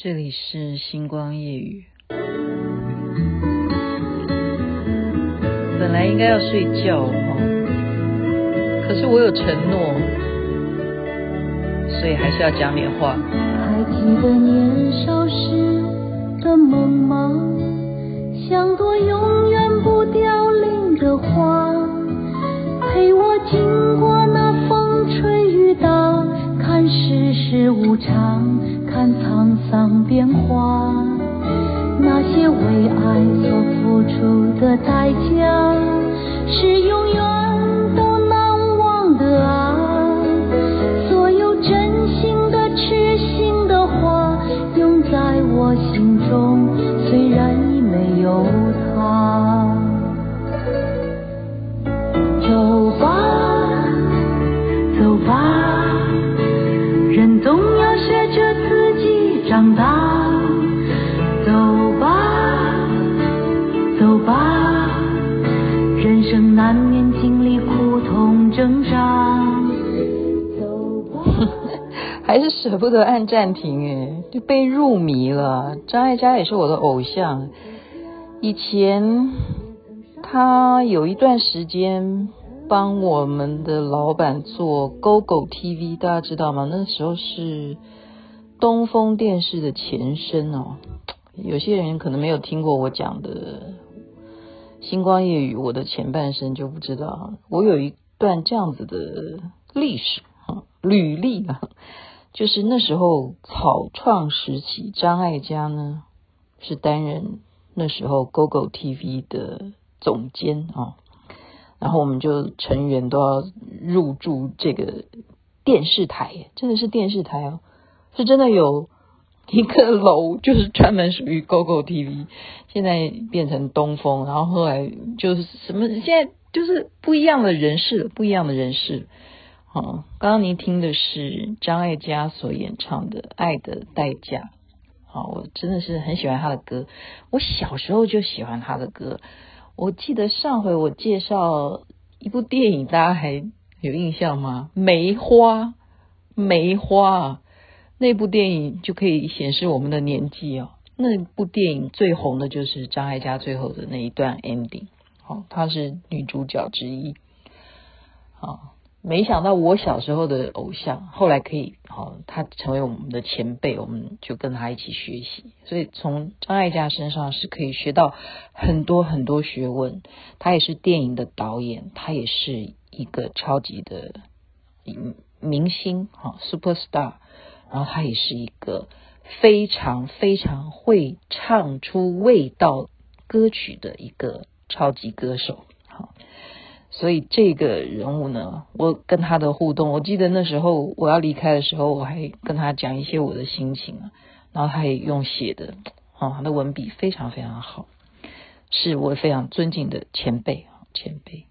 这里是星光夜语。本来应该要睡觉了哈，可是我有承诺，所以还是要讲点话。还记得年少时的梦吗？像朵永远不凋零的花，陪我经过那风吹雨打，看世事无常。沧桑变化，那些为爱所付出的代价，还是舍不得按暂停哎，就被入迷了。张艾嘉也是我的偶像，以前他有一段时间帮我们的老板做 GoGo TV，大家知道吗？那时候是。东风电视的前身哦，有些人可能没有听过我讲的《星光夜雨》，我的前半生就不知道。我有一段这样子的历史履历啊，就是那时候草创时期，张艾嘉呢是担任那时候 GoGo TV 的总监啊，然后我们就成员都要入驻这个电视台，真的是电视台哦。是真的有一个楼，就是专门属于 GoGo TV，现在变成东风，然后后来就是什么，现在就是不一样的人事，不一样的人事。好，刚刚您听的是张艾嘉所演唱的《爱的代价》。好，我真的是很喜欢他的歌，我小时候就喜欢他的歌。我记得上回我介绍一部电影，大家还有印象吗？梅花，梅花。那部电影就可以显示我们的年纪哦。那部电影最红的就是张艾嘉最后的那一段 ending，好，她是女主角之一。好，没想到我小时候的偶像后来可以，好，他成为我们的前辈，我们就跟他一起学习。所以从张艾嘉身上是可以学到很多很多学问。他也是电影的导演，他也是一个超级的明星，好，superstar。然后他也是一个非常非常会唱出味道歌曲的一个超级歌手，所以这个人物呢，我跟他的互动，我记得那时候我要离开的时候，我还跟他讲一些我的心情，然后他也用写的，哦，他的文笔非常非常好，是我非常尊敬的前辈，前辈。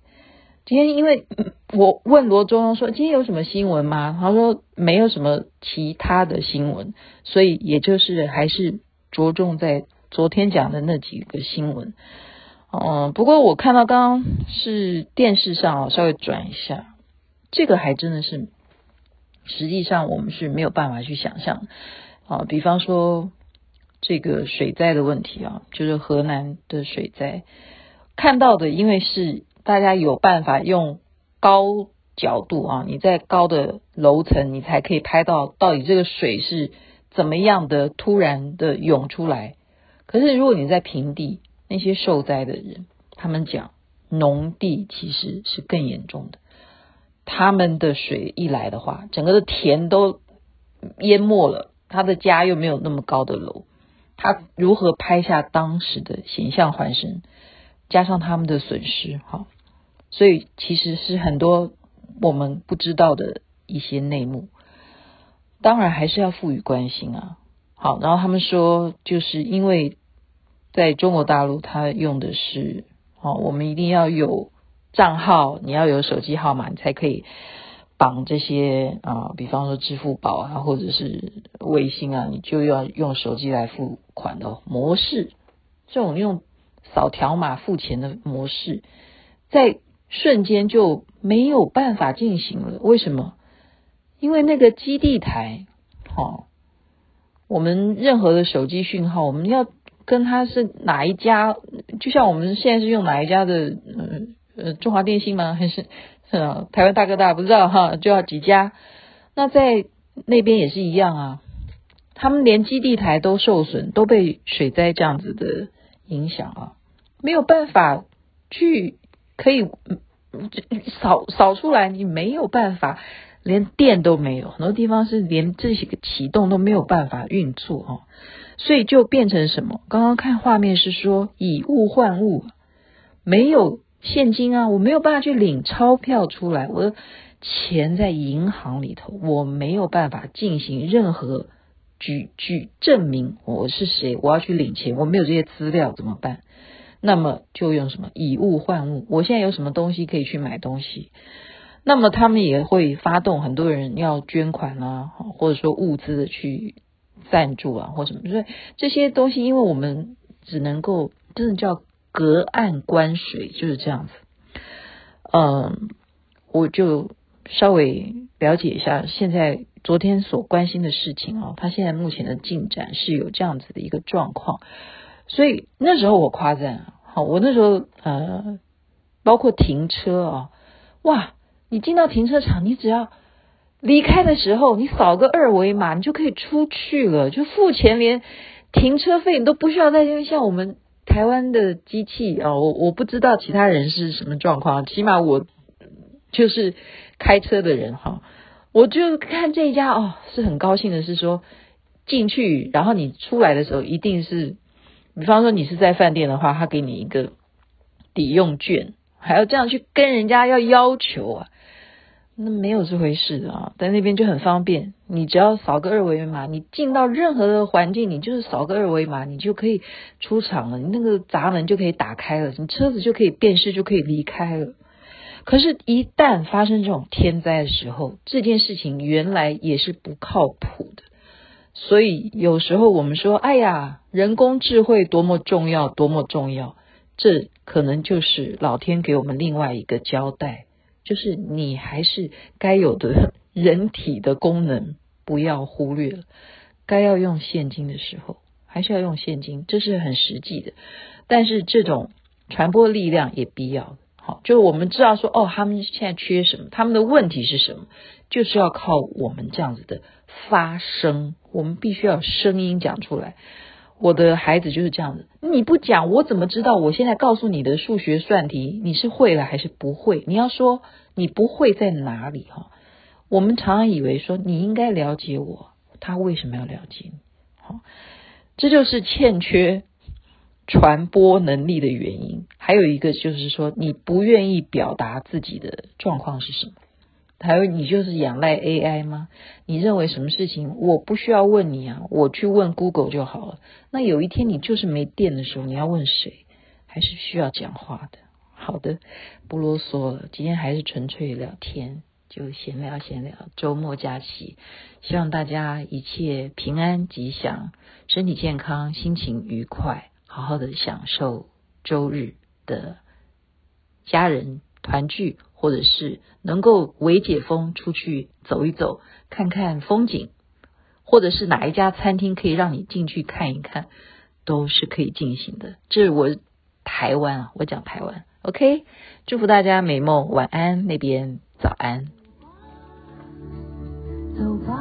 今天因为我问罗中庸说，今天有什么新闻吗？他说没有什么其他的新闻，所以也就是还是着重在昨天讲的那几个新闻。哦，不过我看到刚刚是电视上稍微转一下，这个还真的是实际上我们是没有办法去想象啊。比方说这个水灾的问题啊，就是河南的水灾，看到的因为是。大家有办法用高角度啊，你在高的楼层，你才可以拍到到底这个水是怎么样的突然的涌出来。可是如果你在平地，那些受灾的人，他们讲农地其实是更严重的。他们的水一来的话，整个的田都淹没了，他的家又没有那么高的楼，他如何拍下当时的险象环生，加上他们的损失，好。所以其实是很多我们不知道的一些内幕，当然还是要赋予关心啊。好，然后他们说，就是因为在中国大陆，它用的是哦，我们一定要有账号，你要有手机号码，你才可以绑这些啊，比方说支付宝啊，或者是微信啊，你就要用手机来付款的模式，这种用扫条码付钱的模式，在。瞬间就没有办法进行了，为什么？因为那个基地台，哦，我们任何的手机讯号，我们要跟他是哪一家，就像我们现在是用哪一家的，呃呃，中华电信吗？还是呃台湾大哥大？不知道哈，就要几家。那在那边也是一样啊，他们连基地台都受损，都被水灾这样子的影响啊，没有办法去可以扫扫出来，你没有办法。连电都没有，很多地方是连这些个启动都没有办法运作哦，所以就变成什么？刚刚看画面是说以物换物，没有现金啊，我没有办法去领钞票出来，我的钱在银行里头，我没有办法进行任何举举证明我是谁，我要去领钱，我没有这些资料怎么办？那么就用什么以物换物？我现在有什么东西可以去买东西？那么他们也会发动很多人要捐款啊，或者说物资的去赞助啊，或什么，所以这些东西，因为我们只能够真的叫隔岸观水，就是这样子。嗯，我就稍微了解一下现在昨天所关心的事情啊，他现在目前的进展是有这样子的一个状况，所以那时候我夸赞，好，我那时候呃，包括停车啊，哇。你进到停车场，你只要离开的时候，你扫个二维码，你就可以出去了，就付钱，连停车费你都不需要再因为。像我们台湾的机器啊，我我不知道其他人是什么状况，起码我就是开车的人哈，我就看这一家哦，是很高兴的，是说进去，然后你出来的时候，一定是，比方说你是在饭店的话，他给你一个抵用券，还要这样去跟人家要要求啊。那没有这回事啊，在那边就很方便，你只要扫个二维码，你进到任何的环境，你就是扫个二维码，你就可以出场了，你那个闸门就可以打开了，你车子就可以辨识，就可以离开了。可是，一旦发生这种天灾的时候，这件事情原来也是不靠谱的。所以有时候我们说，哎呀，人工智慧多么重要，多么重要，这可能就是老天给我们另外一个交代。就是你还是该有的人体的功能不要忽略了，该要用现金的时候还是要用现金，这是很实际的。但是这种传播力量也必要，好，就我们知道说哦，他们现在缺什么，他们的问题是什么，就是要靠我们这样子的发声，我们必须要声音讲出来。我的孩子就是这样子，你不讲，我怎么知道？我现在告诉你的数学算题，你是会了还是不会？你要说你不会在哪里哈？我们常常以为说你应该了解我，他为什么要了解你？好，这就是欠缺传播能力的原因。还有一个就是说，你不愿意表达自己的状况是什么。还有，你就是仰赖 AI 吗？你认为什么事情我不需要问你啊？我去问 Google 就好了。那有一天你就是没电的时候，你要问谁？还是需要讲话的。好的，不啰嗦了。今天还是纯粹聊天，就闲聊闲聊。周末假期，希望大家一切平安吉祥，身体健康，心情愉快，好好的享受周日的家人团聚。或者是能够微解封出去走一走，看看风景，或者是哪一家餐厅可以让你进去看一看，都是可以进行的。这我台湾啊，我讲台湾，OK，祝福大家美梦，晚安，那边早安。走吧，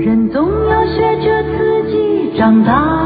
人总要学着自己长大。